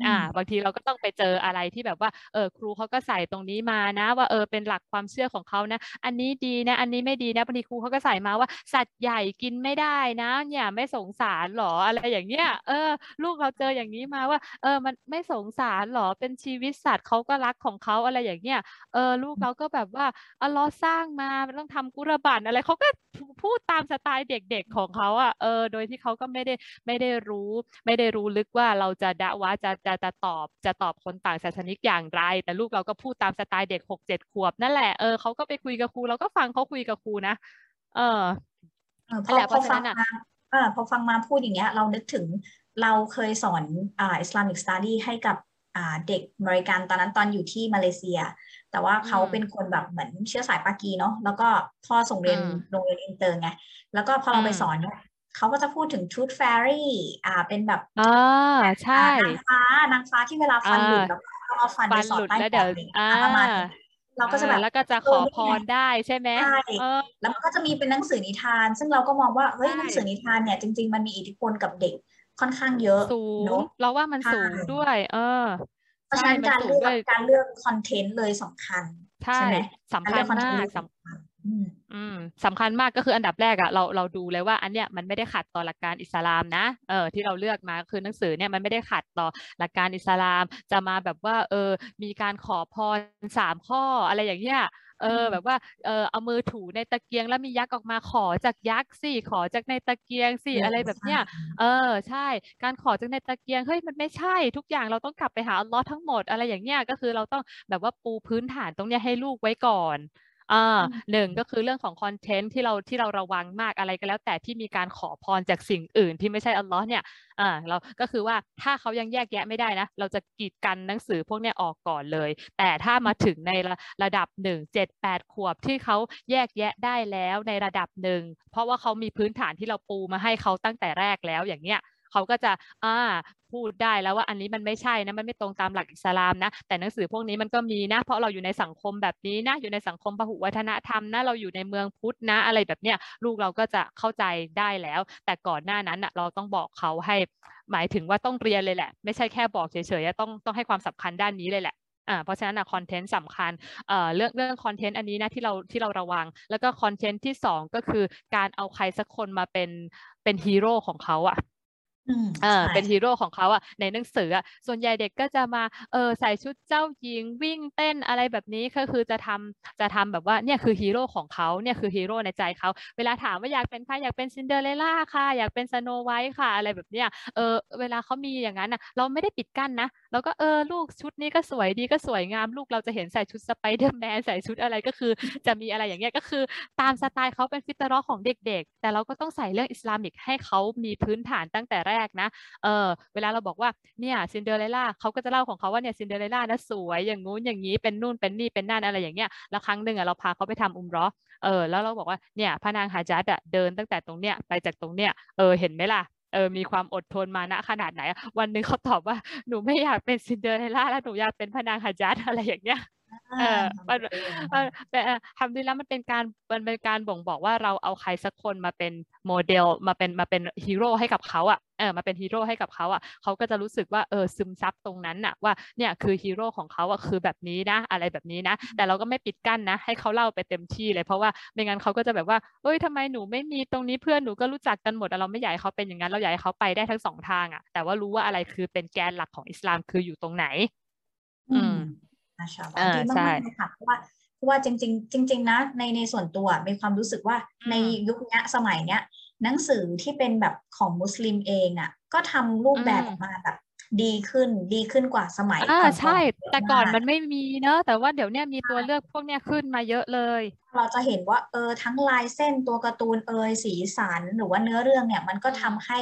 อ่า บางทีเราก็ต้องไปเจออะไรที่แบบว่า เออครูเขาก็ใส่ตรงนี้มานะ ว่าเออเป็นหลักความเชื่อของเขานะ อันนี้ดีนะ อันนี้ไม่ดีนะบางทีครูเขาก็ใส่มาว่า สัตว์ใหญ่กินไม่ได้นะเนี่ยไม่สงสารหรออะไรอย่างเงี้ย เออ ลูกเราเจออย่างนี้มาว่า เออมันไม่สงสารหรอเป็นชีวิตสัตว์เขาก็รักของเขาอะไรอย่างเงี้ย เออลูกเราก็แบบว่าอัลลอฮ์สร้างมาต้องทำกุรบันอะไรเขาก็พูดตามสไตล์เด็กๆของเขาอะเออ โดยที่เขาก็ไม่ได้ไม่ได้รู้ ไม่ได้รู้ลึกว่าเราจะดะว่าจะจะจะตอบจะตอบคนต่างศาสนิกอย่างไร แต่ลูกเราก็พูดตามสไตล์เด็กหกเจ็ดขวบนั่นแหละเออเขาก็ไปคุยกับครูเราก็ฟังเขาคุยกับครูนะเออพอพอฟังมาเออพอฟังมาพูดอย่างเงี้ย เรานึกถึงเราเคยสอนอ่า Islamic study ให้กับอ่าเด็กอเมริกันตอนนั้นตอนอยู่ที่มาเลเซีย แต่ว่าเขาเป็นคนแบบเหมือนเชื้อสายปากีเนาะแล้วก็พ่อส่งเรียนโรงเรียนอินเตอร์ไงแล้วก็พอเราไปสอนเนี่ย เขาก็จะพูดถึง tooth fairy อ่า เป็นแบบอ่าใช่นางฟ้านางฟ้าที่เวลาฟันหลุดแล้วก็เอาฟันไปสอดใต้แบอ่าประมาณเราก็จะแบบแล้วก็จะขอพรได้ใช่ไหมใช่แล้วมันก็จะมีเป็นหนังสือนิทาน ซึ่งเราก็มองว่าเฮ้ยหนังสือนิทานเนี่ยจริง ๆ มันมีอิทธิพลกับเด็กค่อนข้างเยอะสูงเราว่ามันสูงด้วย เออ เพราะฉะนั้นการเลือกการเลือก content เลยสำคัญ ใช่ไหมสำคัญมากสำคัญ อืมสำคัญมากก็คืออันดับแรกอะเราเราดูเลยว่าอันเนี้ยมันไม่ได้ขัดต่อหลักการอิสลามนะเออที่เราเลือกมาคือหนังสือเนี่ยมันไม่ได้ขัดต่อหลักการอิสลาม จะมาแบบว่า เออ มีการขอพรสามข้ออะไรอย่างเงี้ยเออแบบว่าเออเอามือถูในตะเกียงแล้วมียักษ์ออกมาขอจากยักษ์สิขอจากในตะเกียงสิอะไรแบบเนี้ยเออใช่ การขอจากในตะเกียงเฮ้ยมันไม่ใช่ทุกอย่างเราต้องกลับไปหาอัลลอฮ์ทั้งหมดอะไรอย่างเงี้ยก็คือเราต้องแบบว่าปูพื้นฐานตรงเนี้ยให้ลูกไว้ก่อน อ่าหนึ่งก็คือเรื่องของคอนเทนต์ที่เราที่เราระวังมากอะไรก็แล้ว แต่ที่มีการขอพรจากสิ่งอื่นที่ไม่ใช่อัลลอฮ์เนี่ยอ่าเราก็คือว่าถ้าเขายังแยกแยะไม่ได้นะ เราจะกีดกันหนังสือพวกนี้ออกก่อนเลย แต่ถ้ามาถึงในระระดับหนึ่งเจ็ดแปดขวบที่เขาแยกแยะได้แล้วในระดับหนึ่งเพราะว่าเขามีพื้นฐานที่เราปูมาให้เขาตั้งแต่แรกแล้วอย่างเงี้ย เขาก็จะอ่าพูดได้แล้วว่าอันนี้มันไม่ใช่นะมันไม่ตรงตามหลักอิสลามนะ แต่หนังสือพวกนี้มันก็มีนะ เพราะเราอยู่ในสังคมแบบนี้นะ อยู่ในสังคมพหุวัฒนธรรมนะ เราอยู่ในเมืองพุทธนะ อะไรแบบเนี้ยลูกเราก็จะเข้าใจได้แล้ว แต่ก่อนหน้านั้นเราต้องบอกเขาให้หมายถึงว่าต้องเรียนเลยแหละ ไม่ใช่แค่บอกเฉยๆต้องต้องให้ความสำคัญด้านนี้เลยแหละอ่าเพราะฉะนั้นอะคอนเทนต์สำคัญเอ่อเรื่องเรื่องคอนเทนต์อันนี้นะที่เราที่เราระวัง แล้วก็คอนเทนต์ที่สองก็คือการเอาใครสักคนมาเป็นเป็นฮีโร่ของเขาอะ เออเป็นฮีโร่ของเขาอะในหนังสืออะส่วนใหญ่เด็กก็จะมาเออใส่ชุดเจ้าหญิงวิ่งเต้นอะไรแบบนี้ก็คือจะทำจะทำแบบว่าเนี่ยคือฮีโร่ของเขาเนี่ยคือฮีโร่ในใจเขาเวลาถามว่าอยากเป็นใครอยากเป็นซินเดอเรลล่าค่ะ อยากเป็นสโนไวท์ค่ะ อะไรแบบเนี้ยเออเวลาเขามีอย่างนั้นอะเราไม่ได้ปิดกั้นนะเราก็เออลูกชุดนี้ก็สวยดีก็สวยงามลูกเราจะเห็นใส่ชุดสไปเดอร์แมนใส่ชุดอะไรก็คือ จะมีอะไรอย่างเงี้ยก็คือตามสไตล์เขาเป็นฟิตรอของเด็ก ๆ แต่เราก็ต้องใส่เรื่อง Islamic ให้เขามีพื้นฐานตั้งแต่แรกนะเออเวลาเราบอกว่าเนี่ยซินเดอเรลล่าเขาก็จะเล่าของเขาว่าเนี่ยซินเดอเรลล่านะสวยอย่างงู้นอย่างนี้เป็นนู่นเป็นนี่เป็นนั่นอะไรอย่างเงี้ยแล้วครั้งหนึ่งอะเราพาเขาไปทำอุมรอเออแล้วเราบอกว่าเนี่ยพระนางฮาญัรอะเดินตั้งแต่ตรงเนี้ยไปจากตรงเนี้ยเออเห็นไหมล่ะ ออมีความอดทนมานะขนาดไหน วันหนึ่งเขาตอบว่าหนูไม่อยากเป็นซินเดอเรลล่าแล้วหนูอยากเป็นพระนางฮาญัรอะไรอย่างเงี้ย เออมันแต่ทำดีแล้วมันเป็นการมันเป็นการบ่งบอกว่าเราเอาใครสักคนมาเป็นโมเดลมาเป็นมาเป็นฮีโร่ให้กับเขาอะเออมาเป็นฮีโร่ให้กับเขาอะเขาก็จะรู้สึกว่าเออซึมซับตรงนั้นอะว่าเนี่ยคือฮีโร่ของเขาอะคือแบบนี้นะอะไรแบบนี้นะ แต่เราก็ไม่ปิดกั้นนะ ให้เขาเล่าไปเต็มที่เลย เพราะว่าไม่งั้นเขาก็จะแบบว่าเอ้ยทำไมหนูไม่มีตรงนี้เพื่อนหนูก็รู้จักกันหมดเราไม่อยากให้เขาเป็นอย่างนั้นเราอยากให้เขาไปได้ทั้งสองทางอะแต่ว่ารู้ว่าอะไรคือเป็นแกนหลักของอิสลามคืออยู่ตรงไหน อืม นะชาบาดีมากๆเลยค่ะเพราะว่าเพราะว่าจริง ๆ จริง ๆ นะในในส่วนตัวมีความรู้สึกว่าในยุคนี้สมัยเนี้ยหนังสือที่เป็นแบบของมุสลิมเองอะ ก็ทำรูปแบบออกมาแบบดีขึ้นดีขึ้นกว่าสมัยอ่าใช่ แต่ก่อนมันไม่มีเนอะแต่ว่าเดี๋ยวนี้มีตัวเลือกพวกเนี้ยขึ้นมาเยอะเลย เราจะเห็นว่าเออทั้งลายเส้นตัวการ์ตูนเอยสีสันหรือว่าเนื้อเรื่องเนี่ยมันก็ทำให้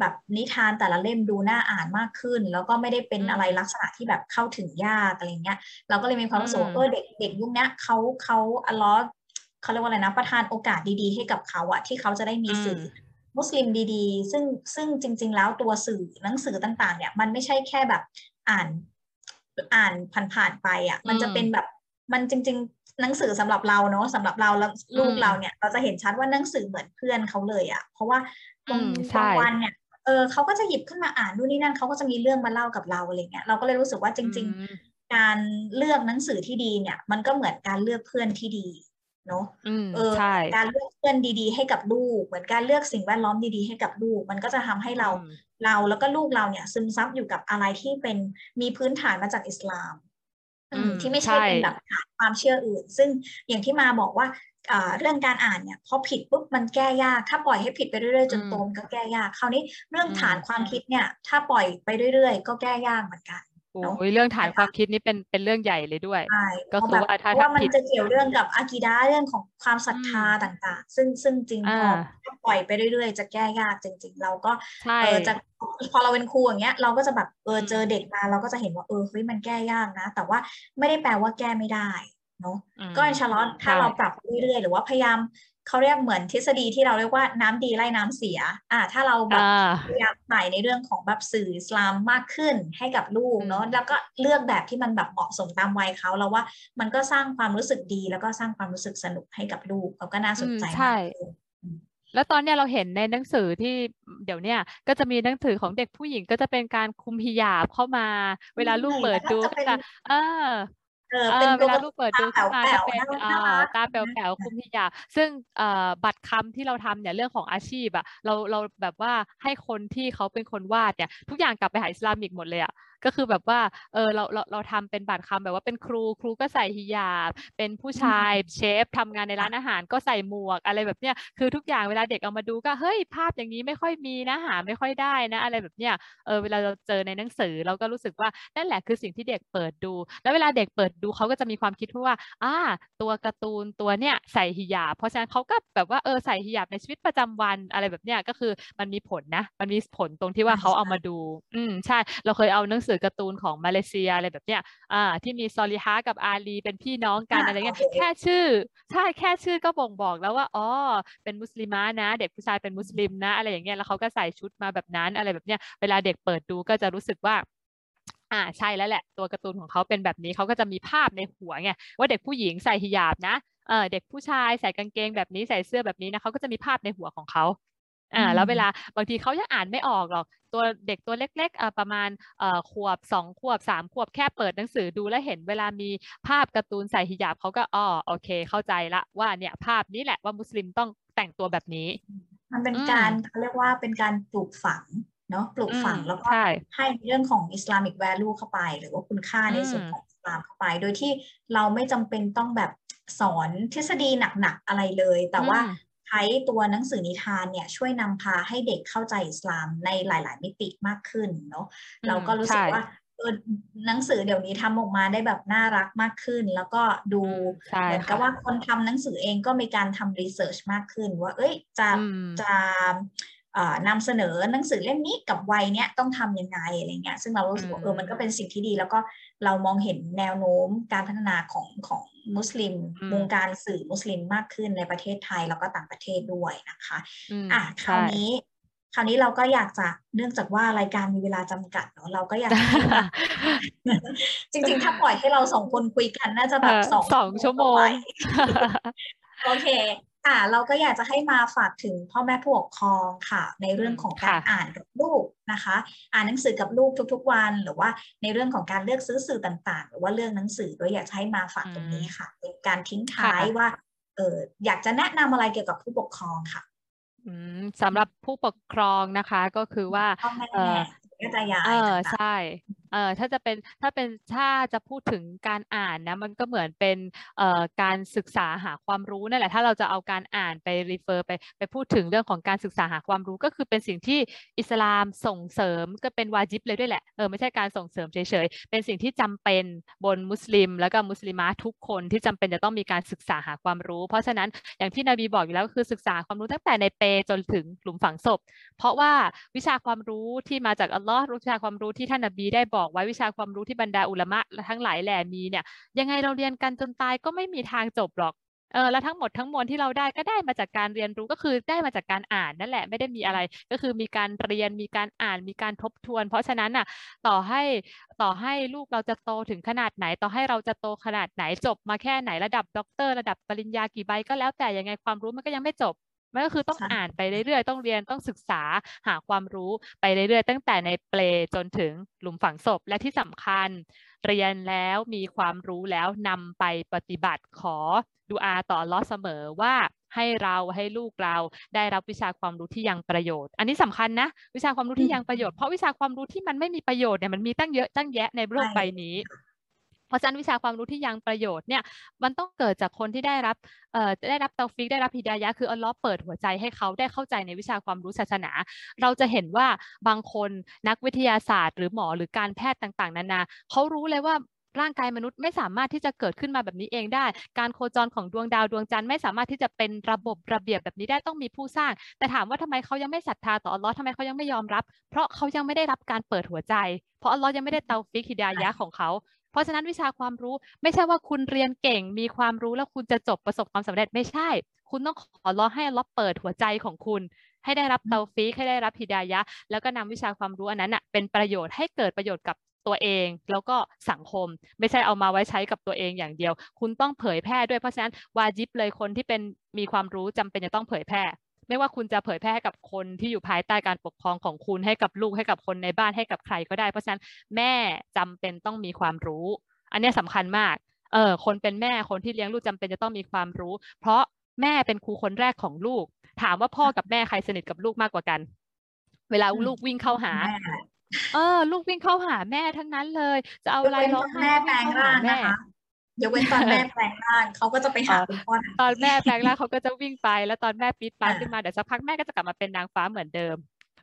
แบบนิทานแต่ละเล่มดูน่าอ่านมากขึ้น แล้วก็ไม่ได้เป็นอะไรลักษณะที่แบบเข้าถึงยากอะไรเงี้ยเราก็เลยมีความรู้สึกว่าเออเด็กเด็กยุคนี้เขาเขาอัลลอฮ์เขาเรียกว่าอะไรนะประทานโอกาสดีๆ ให้กับเขาอะที่เขาจะได้มีสื่อมุสลิมดีๆ ซึ่งซึ่งจริง ๆ แล้วตัวสื่อหนังสือต่างๆ เนี่ยมันไม่ใช่แค่แบบอ่านอ่านผ่านๆไปอะมันจะเป็นแบบมันจริง ๆ หนังสือสำหรับเราเนาะสำหรับเราแล้วลูกเราเนี่ย เราจะเห็นชัดว่าหนังสือเหมือนเพื่อนเขาเลยอะเพราะว่าบางวันเนี่ย เออเขาก็จะหยิบขึ้นมาอ่านนู่นนี่นั่นเขาก็จะมีเรื่องมาเล่ากับเราอะไรเงี้ยเราก็เลยรู้สึกว่าจริง ๆ การเลือกหนังสือที่ดีเนี่ย มันก็เหมือนการเลือกเพื่อนที่ดีเนาะเออการเลือกเพื่อนดีๆ ให้กับลูก เหมือนการเลือกสิ่งแวดล้อมดีๆ ให้กับลูก มันก็จะทำให้เราเราแล้วก็ลูกเราเนี่ย ซึมซับอยู่กับอะไรที่เป็นมีพื้นฐานมาจากอิสลามที่ไม่ใช่เป็นแบบความเชื่ออื่น ซึ่งอย่างที่มาบอกว่า เรื่องการอ่านเนี่ยพอผิดปุ๊บมันแก้ยาก ถ้าปล่อยให้ผิดไปเรื่อยๆจนโตมก็แก้ยากคราวนี้เรื่องฐานความคิดเนี่ย ถ้าปล่อยไปเรื่อยๆ ก็แก้ยากเหมือนกันโอ้ยเรื่องฐานความคิดนี่เป็นเป็นเรื่องใหญ่เลยด้วย ก็คือว่าถ้าว่ามันจะเกี่ยวเรื่องกับอากิดาเรื่องของความศรัทธาต่าง ๆ ซึ่งซึ่งจริงพอปล่อยไปเรื่อยๆ จะแก้ยากจริง ๆ เราก็เออจะพอเราเป็นครูอย่างเงี้ย เราก็จะแบบเออเจอเด็กมาเราก็จะเห็นว่าเออเฮ้ยมันแก้ยากนะ แต่ว่าไม่ได้แปลว่าแก้ไม่ได้ เนาะก็อินชาลอตถ้าเราปรับเรื่อยๆ หรือว่าพยายามเขาเรียกเหมือนทฤษฎีที่เราเรียกว่าน้ำดีไล่น้ำเสีย อ่า ถ้าเราแบบพยายามใส่ในเรื่องของแบบสื่ออิสลามมากขึ้นให้กับลูกเนาะแล้วก็เลือกแบบที่มันแบบเหมาะสมตามวัยเขาเราว่ามันก็สร้างความรู้สึกดี แล้วก็สร้างความรู้สึกสนุกให้กับลูกเขาก็น่าสนใจมากแล้วตอนเนี้ยเราเห็นในหนังสือที่เดี๋ยวเนี้ยก็จะมีหนังสือของเด็กผู้หญิงก็จะเป็นการคุมฮิญาบเข้ามา เวลาลูกเปิดดูก็จะเออ เออเป็นเวลาลูกเปิดดูขึ้นมาจะเป็นตาแป๋วๆคุมพิยา ซึ่งบัตรคำที่เราทำเนี่ยเรื่องของอาชีพอะเราเราแบบว่าให้คนที่เขาเป็นคนวาดเนี่ยทุกอย่างกลับไปหาอิสลามิกหมดเลยอะ ก็คือแบบว่าเออเราเราเราทำเป็นบัตรคำแบบว่าเป็นครูครูก็ใส่ฮิญาบ เป็นผู้ชายเชฟทำงานในร้านอาหารก็ใส่หมวกอะไรแบบเนี้ยคือทุกอย่างเวลาเด็กเอามาดูก็เฮ้ยภาพอย่างนี้ไม่ค่อยมีนะหาไม่ค่อยได้นะ อะไรแบบเนี้ยเออเวลาเราเจอในหนังสือเราก็รู้สึกว่านั่นแหละคือสิ่งที่เด็กเปิดดู แล้วเวลาเด็กเปิดดูเขาก็จะมีความคิดว่าอ่าตัวการ์ตูนตัวเนี้ยใส่ฮิญาบ เพราะฉะนั้นเขาก็แบบว่าเออใส่ฮิญาบในชีวิตประจำวันอะไรแบบเนี้ยก็คือมันมีผลนะ มันมีผลตรงที่ว่าเขาเอามาดู อืมใช่ เราเคยเอาหนังสือการ์ตูนของมาเลเซียอะไรแบบเนี้ยอ่าที่มีซอลิฮากับอาลีเป็นพี่น้องกันอะไรเงี้ยแค่ชื่อใช่แค่ชื่อก็บ่งบอกแล้วว่าอ๋อเป็นมุสลิมานะ เด็กผู้ชายเป็นมุสลิมนะอะไรอย่างเงี้ยแล้วเขาก็ใส่ชุดมาแบบนั้นอะไรแบบเนี้ยเวลาเด็กเปิดดูก็จะรู้สึกว่าอ่าใช่แล้วแหละตัวการ์ตูนของเขาเป็นแบบนี้เขาก็จะมีภาพในหัวไงว่าเด็กผู้หญิงใส่ฮิญาบนะเออเด็กผู้ชายใส่กางเกงแบบนี้ใส่เสื้อแบบนี้นะเขาก็จะมีภาพในหัวของเขา อ่าแล้วเวลาบางทีเขายังอ่านไม่ออกหรอกตัวเด็กตัวเล็กๆอ่าประมาณเอ่อขวบสองขวบสามขวบแค่เปิดหนังสือดูแล้วเห็นเวลามีภาพการ์ตูนใส่ฮิญาบเขาก็อ๋อโอเค เข้าใจละว่าเนี่ยภาพนี้แหละว่ามุสลิมต้องแต่งตัวแบบนี้ มันเป็นการเขาเรียกว่าเป็นการปลูกฝังเนาะปลูกฝังแล้วก็ให้เรื่องของอิสลามิกแวลูเข้าไป หรือว่าคุณค่าในส่วนของอิสลามเข้าไป โดยที่เราไม่จำเป็นต้องแบบสอนทฤษฎีหนักๆอะไรเลย แต่ว่าใช้ตัวหนังสือนิทานเนี่ยช่วยนำพาให้เด็กเข้าใจอิสลามในหลาย ๆ มิติมากขึ้นเนาะเราก็รู้สึกว่าหนังสือเดี๋ยวนี้ทำออกมาได้แบบน่ารักมากขึ้น แล้วก็ดูเหมือนกับว่าคนทำหนังสือเองก็มีการทำรีเสิร์ชมากขึ้น ว่า เอ้ยจะจะนำเสนอหนังสือเล่มนี้กับวัยเนี้ยต้องทํำยังไงอะไรเงี้ยซึ่งเรารู้สึกว่าเออมันก็เป็นสิ่งที่ดี แล้วก็เรามองเห็นแนวโน้มการพัฒนาของของ มุสลิมวงการสื่อมุสลิมมากขึ้นในประเทศไทยแล้วก็ต่างประเทศด้วยนะคะอะคราวนี้ คราวนี้เราก็อยากจะเนื่องจากว่ารายการมีเวลาจำกัดเนาะเราก็อยากจริง ๆ ถ้าปล่อยให้เราสองคนคุยกันน่าจะแบบสองสองชั่วโมงโอเค ค่ะเราก็อยากจะให้มาฝากถึงพ่อแม่ผู้ปกครองค่ะ ในเรื่องของการอ่านกับลูกนะคะ อ่านหนังสือกับลูกทุก ๆ วัน หรือว่าในเรื่องของการเลือกซื้อสื่อต่างๆ หรือว่าเรื่องหนังสือก็อยากให้มาฝากตรงนี้ค่ะเป็นการทิ้งท้ายว่าเอออยากจะแนะนำอะไรเกี่ยวกับผู้ปกครองค่ะสำหรับผู้ปกครองนะคะก็คือว่าเออเออใช่ เอ่อถ้าจะเป็นถ้าเป็นถ้าจะพูดถึงการอ่านนะมันก็เหมือนเป็นเอ่อการศึกษาหาความรู้นั่นแหละถ้าเราจะเอาการอ่านไปรีเฟอร์ไปไปพูดถึงเรื่องของการศึกษาหาความรู้ก็คือเป็นสิ่งที่อิสลามส่งเสริมก็เป็นวาจิบเลยด้วยแหละเออไม่ใช่การส่งเสริมเฉยๆเป็นสิ่งที่จำเป็นบนมุสลิม แล้วก็มุสลิมาทุกคนที่จำเป็นจะต้องมีการศึกษาหาความรู้ เพราะฉะนั้นอย่างที่นบีบอกอยู่แล้วก็คือศึกษาความรู้ตั้งแต่ในเปจนถึงหลุมฝังศพ เพราะว่าวิชาความรู้ที่มาจากอัลลอฮ์วิชาความรู้ที่ท่านนบีได้บอกอกไว้วิชาความรู้ที่บรรดาอุลมะทั้งหลายแหล่มีเนี่ย ยังไงเราเรียนกันจนตายก็ไม่มีทางจบหรอกเออแล้วทั้งหมดทั้งมวลที่เราได้ก็ได้มาจากการเรียนรู้ก็คือได้มาจากการอ่านนั่นแหละไม่ได้มีอะไร ก็คือมีการเรียนมีการอ่านมีการทบทวน เพราะฉะนั้นอะต่อให้ต่อให้ลูกเราจะโตถึงขนาดไหน ต่อให้เราจะโตขนาดไหนจบมาแค่ไหนระดับด็อกเตอร์ระดับปริญญากี่ใบก็แล้วแต่ยังไงความรู้มันก็ยังไม่จบ มันก็คือต้องอ่านไปเรื่อยๆ ต้องเรียนต้องศึกษาหาความรู้ไปเรื่อยๆ ตั้งแต่ในเปลจนถึงหลุมฝังศพและที่สำคัญ เรียนแล้วมีความรู้แล้วนำไปปฏิบัติขอดูอาต่อลอเสมอว่าให้เราให้ลูกเราได้รับวิชาความรู้ที่ยังประโยชน์ อันนี้สำคัญนะ วิชาความรู้ที่ยังประโยชน์เพราะวิชาความรู้ที่มันไม่มีประโยชน์เนี่ยมันมีตั้งเยอะตั้งแยะในโลกใบนี้ เพราะฉะนั้นวิชาความรู้ที่ยังประโยชน์เนี่ยมันต้องเกิดจากคนที่ได้รับเอ่อได้รับเตาฟิกได้รับฮิดายะคืออัลลอฮ์เปิดหัวใจให้เขาได้เข้าใจในวิชาความรู้ศาสนา เราจะเห็นว่าบางคนนักวิทยาศาสตร์ หรือหมอหรือการแพทย์ต่างๆ นานาเขารู้เลยว่าร่างกายมนุษย์ไม่สามารถที่จะเกิดขึ้นมาแบบนี้เองได้ การโคจรของดวงดาวดวงจันทร์ไม่สามารถที่จะเป็นระบบระเบียบแบบนี้ได้ต้องมีผู้สร้าง แต่ถามว่าทำไมเขายังไม่ศรัทธาต่ออัลลอฮ์ทำไมเขายังไม่ยอมรับ เพราะเขายังไม่ได้รับการเปิดหัวใจ เพราะอัลลอฮ์ยังไม่ได้เตาฟิกฮิดายะของเขา เพราะฉะนั้นวิชาความรู้ไม่ใช่ว่าคุณเรียนเก่งมีความรู้แล้วคุณจะจบประสบความสำเร็จไม่ใช่ คุณต้องขอร้องให้อัลลอเปิดหัวใจของคุณ ให้ได้รับเตาฟิกให้ได้รับฮิดายะ แล้วก็นำวิชาความรู้อันนั้นอะเป็นประโยชน์ให้เกิดประโยชน์กับตัวเองแล้วก็สังคม ไม่ใช่เอามาไว้ใช้กับตัวเองอย่างเดียว คุณต้องเผยแพร่ด้วยเพราะฉะนั้นวาจิบเลยคนที่เป็นมีความรู้จำเป็นจะต้องเผยแพร่ ไม่ว่าคุณจะเผยแพร่ให้กับคนที่อยู่ภายใต้การปกครองของคุณให้กับลูกให้กับคนในบ้านให้กับใครก็ได้ เพราะฉะนั้นแม่จำเป็นต้องมีความรู้ อันนี้สำคัญมากเออคนเป็นแม่คนที่เลี้ยงลูกจำเป็นจะต้องมีความรู้ เพราะแม่เป็นครูคนแรกของลูก ถามว่าพ่อกับแม่ใครสนิทกับลูกมากกว่ากัน เวลาลูกวิ่งเข้าหา เออ ลูกวิ่งเข้าหาแม่ทั้งนั้นเลย จะเอาอะไรร้องไห้แม่แปลงร่างนะคะ ยกเว้นตอนแม่แปลงร่างเขาก็จะไปหาคุณพ่อตอนแม่แปลงร่างเขาก็จะวิ่งไป แล้วตอนแม่ปี๊ดปาขึ้นมาเดี๋ยวสักพักแม่ก็จะกลับมาเป็นนางฟ้าเหมือนเดิม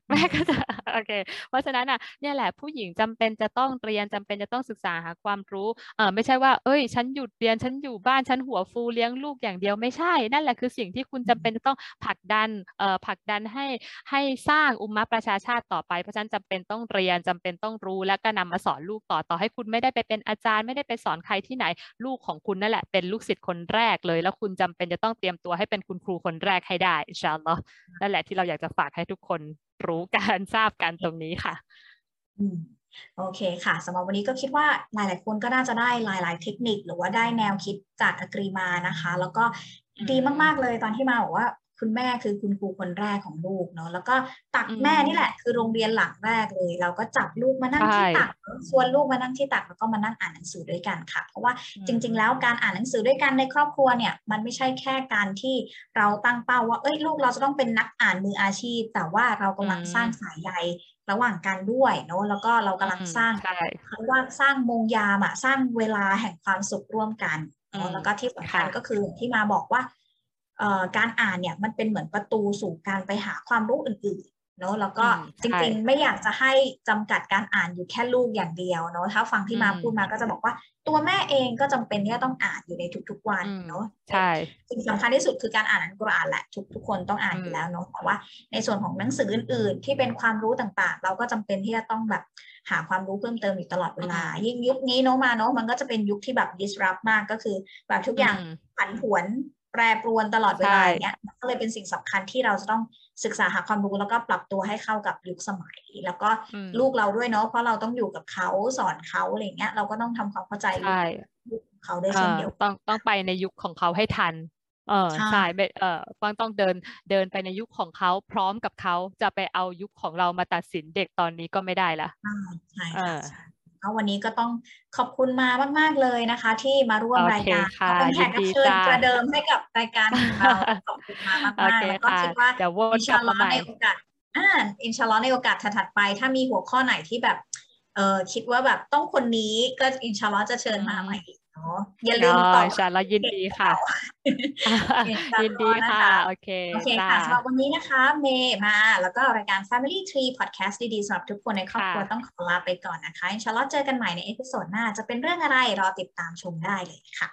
แม่ก็จะโอเค เพราะฉะนั้นอะเนี่ยแหละผู้หญิงจำเป็นจะต้องเรียนจำเป็นจะต้องศึกษาหาความรู้เออไม่ใช่ว่า เอ้ย ฉันหยุดเรียนฉันอยู่บ้านฉันหัวฟูเลี้ยงลูกอย่างเดียวไม่ใช่ นั่นแหละคือสิ่งที่คุณจำเป็นจะต้องผลักดันเอ่อผลักดันให้ให้สร้างอุมมะประชาชาติต่อไป เพราะฉะนั้นจำเป็นต้องเรียนจำเป็นต้องรู้และก็นำมาสอนลูกต่อต่อให้คุณไม่ได้ไปเป็นอาจารย์ไม่ได้ไปสอนใครที่ไหน ลูกของคุณนั่นแหละเป็นลูกศิษย์คนแรกเลย แล้วคุณจำเป็นจะต้องเตรียมตัวให้เป็นคุณครูคนแรกให้ได้อินชาอัลลอฮ์นั่นแหละที่เราอยากจะฝากให้ทุกคน รู้การทราบกันตรงนี้ค่ะอืมโอเคค่ะสำหรับวันนี้ก็คิดว่าหลาย ๆ คนก็น่าจะได้หลาย ๆ เทคนิค หรือว่าได้แนวคิดจากอกรีมานะคะ แล้วก็ดีมาก ๆ เลยตอนที่มาบอกว่า คุณแม่คือคุณครูคนแรกของลูกเนาะแล้วก็ตักแม่นี่แหละ คือโรงเรียนหลังแรกเลย เราก็จับลูกมานั่งที่ตักชวนลูกมานั่งที่ตักแล้วก็มานั่งอ่านหนังสือด้วยกันค่ะ เพราะว่าจริง ๆ แล้วการอ่านหนังสือด้วยกันในครอบครัวเนี่ยมันไม่ใช่แค่การที่เราตั้งเป้าว่าเอ้ยลูกเราจะต้องเป็นนักอ่านมืออาชีพ แต่ว่าเรากำลังสร้างสายใยระหว่างกันด้วยเนาะแล้วก็เรากำลังสร้างเขาว่าสร้างมงยามอะสร้างเวลาแห่งความสุขร่วมกันแล้วก็ที่สำคัญก็คือที่มาบอกว่า การอ่านเนี่ยมันเป็นเหมือนประตูสู่การไปหาความรู้อื่นๆเนาะแล้วก็จริงๆ ไม่อยากจะให้จำกัดการอ่านอยู่แค่ลูกอย่างเดียวเนาะถ้าฟังที่มาพูดมาก็จะบอกว่าตัวแม่เองก็จำเป็นที่จะต้องอ่านอยู่ในทุกๆวันเนาะใช่สิ่งสำคัญที่สุดคือการอ่านอันกุรอานแหละทุกทุกคนต้องอ่านอยู่แล้วเนาะแต่ว่าในส่วนของหนังสืออื่น ๆ ที่เป็นความรู้ต่างๆ เราก็จำเป็นที่จะต้องแบบหาความรู้เพิ่มเติมอยู่ตลอดเวลา ยิ่งยุคนี้เนาะมาเนาะมันก็จะเป็นยุคที่แบบ disrupt มากก็คือแบบทุกอย่างผันผวน แปรปรวนตลอดเวลาอย่างเงี้ยก็เลยเป็นสิ่งสำคัญที่เราจะต้องศึกษาหาความรู้แล้วก็ปรับตัวให้เข้ากับยุคสมัย แล้วก็ลูกเราด้วยเนาะเพราะเราต้องอยู่กับเขาสอนเขาอะไรเงี้ยเราก็ต้องทำความเข้าใจลูกเขาด้วยเช่นเดียวต้องต้องไปในยุคของเขาให้ทันเออใช่เออต้องต้องเดินเดินไปในยุคของเขาพร้อมกับเขาจะไปเอายุคของเรามาตัดสินเด็กตอนนี้ก็ไม่ได้ละใช่ค่ะก็ วันนี้ก็ต้องขอบคุณมามาก ๆเลยนะคะ ที่มาร่วมรายการเป็นแขกรับเชิญประเดิมให้กับรายการของเราขอบคุณมามากๆแล้วก็คิดว่าอินชาลอในโอกาสอ่าอินชาอัลลอฮ์ในโอกาสถัดไป ถ้ามีหัวข้อไหนที่แบบเออคิดว่าแบบต้องคนนี้ก็อินชาอัลลอฮ์จะเชิญมาใหม่อีก นาะอย่าลืมต่อชาเรายินดีค่ะ ยินดีค่ะ โอเคโอเคค่ะสำหรับวันนี้นะคะ เมย์มา แล้วก็รายการ Family Tree Podcast ดีๆสำหรับทุกคนในครอบครัวต้องขอลาไปก่อนนะคะอินชาอัลลอฮ์เจอกันใหม่ใน episode หน้า จะเป็นเรื่องอะไรรอติดตามชมได้เลยค่ะ